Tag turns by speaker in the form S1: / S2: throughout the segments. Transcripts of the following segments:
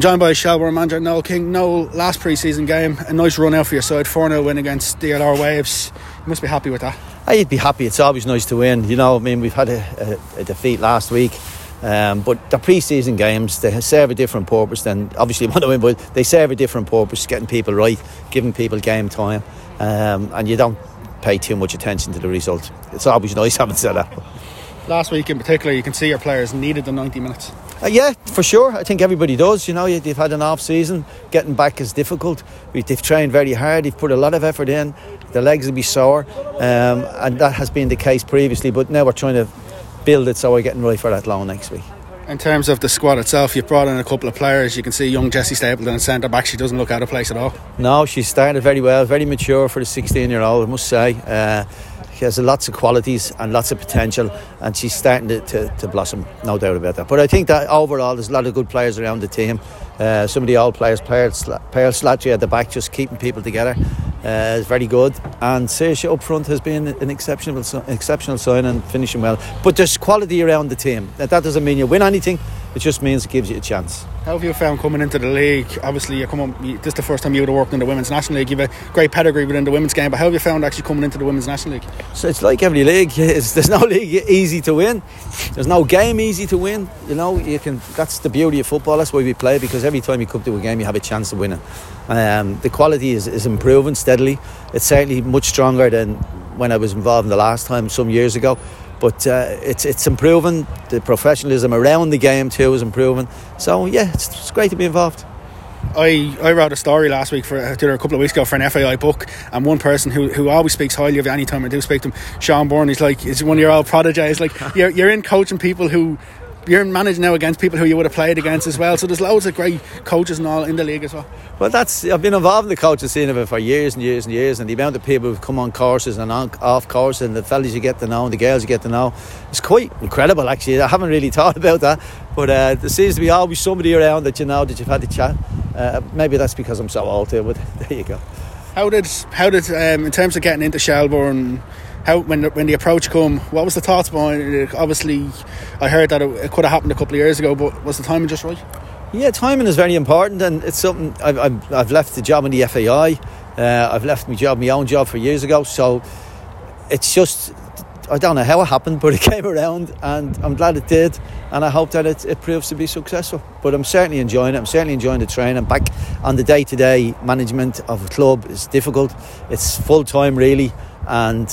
S1: I'm joined by Shelbourne manager Noel King. Noel, last pre season game, a nice run out for your side, 4 0 win against DLR Waves. You must be happy with that.
S2: I'd be happy. It's always nice to win. You know, I mean, we've had a, a, a defeat last week. Um, but the pre-season games they serve a different purpose than obviously want to win, but they serve a different purpose, getting people right, giving people game time, um, and you don't pay too much attention to the result. It's always nice having said that.
S1: Last week in particular, you can see your players needed the 90 minutes.
S2: Uh, yeah, for sure. I think everybody does. You know, they've had an off season. Getting back is difficult. They've trained very hard. They've put a lot of effort in. The legs will be sore, um, and that has been the case previously. But now we're trying to build it so we're getting ready for Athlone next week.
S1: In terms of the squad itself, you've brought in a couple of players. You can see young Jessie Stapleton centre back. She doesn't look out of place at all.
S2: No, she started very well, very mature for the 16 year old, I must say. Uh, she has lots of qualities and lots of potential, and she's starting to, to, to, blossom, no doubt about that. But I think that overall, there's a lot of good players around the team. Uh, some of the old players, Pearl Slattery at the back, just keeping people together, uh, is very good. And Saoirse up front has been an exceptional, exceptional sign and finishing well. But there's quality around the team. That doesn't mean you win anything it just means it gives you a chance.
S1: How have you found coming into the league? Obviously, you come on. This is the first time you would have worked in the women's national league. You've a great pedigree within the women's game, but how have you found actually coming into the women's national league?
S2: So it's like every league. It's, there's no league easy to win. There's no game easy to win. You know, you can. That's the beauty of football. That's why we play because every time you come to a game, you have a chance of winning. Um, the quality is, is improving steadily. It's certainly much stronger than when I was involved in the last time some years ago but uh, it's it's improving. The professionalism around the game too is improving. So yeah, it's, it's great to be involved.
S1: I, I wrote a story last week for a couple of weeks ago for an FAI book, and one person who, who always speaks highly of you anytime I do speak to him, Sean Bourne, he's like, he's one of your old prodigies. Like, you're, you're in coaching people who you're managing now against people who you would have played against as well. So there's loads of great coaches and all in the league as well.
S2: Well, that's I've been involved in the coaching scene of it for years and years and years, and the amount of people who've come on courses and on, off course, and the fellas you get to know and the girls you get to know, it's quite incredible. Actually, I haven't really thought about that, but uh, there seems to be always somebody around that you know that you've had the chat. Uh, maybe that's because I'm so old too, but there you go.
S1: How did how did um, in terms of getting into Shelbourne? How when the, when the approach come, what was the thoughts behind it? Obviously, I heard that it, it could have happened a couple of years ago, but was the timing just right?
S2: Yeah, timing is very important, and it's something I've, I've, I've left the job in the FAI. Uh, I've left my job, my own job, for years ago. So it's just I don't know how it happened, but it came around, and I'm glad it did. And I hope that it, it proves to be successful. But I'm certainly enjoying it. I'm certainly enjoying the training. Back on the day-to-day management of a club is difficult. It's full time really, and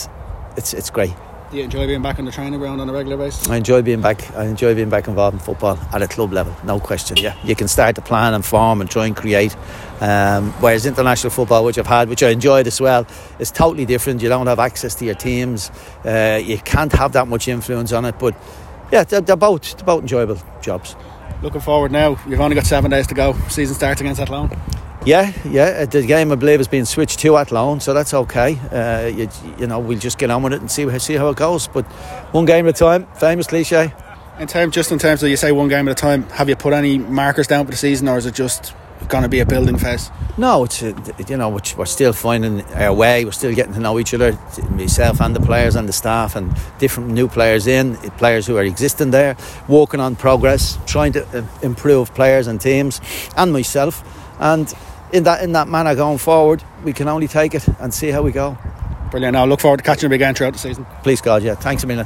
S2: it's it's great.
S1: Do you enjoy being back on the training ground on a regular basis? I
S2: enjoy being back. I enjoy being back involved in football at a club level, no question. Yeah, you can start to plan and form and try and create. Um, whereas international football, which I've had, which I enjoyed as well, is totally different. You don't have access to your teams. Uh, you can't have that much influence on it. But yeah, they're, they're both they're both enjoyable jobs.
S1: Looking forward now. You've only got seven days to go. Season starts against Athlone.
S2: Yeah, yeah. The game, I believe, has been switched to Athlone, so that's okay. Uh, you, you, know, we'll just get on with it and see see how it goes. But one game at a time, famous cliche.
S1: In terms, just in terms of you say one game at a time, have you put any markers down for the season, or is it just going to be a building phase?
S2: No, it's uh, you know we're still finding our way. We're still getting to know each other, myself and the players and the staff, and different new players in, players who are existing there, working on progress, trying to uh, improve players and teams, and myself, and in that in that manner going forward, we can only take it and see how we go.
S1: Brilliant. I look forward to catching up again throughout the season.
S2: Please God, yeah. Thanks a million.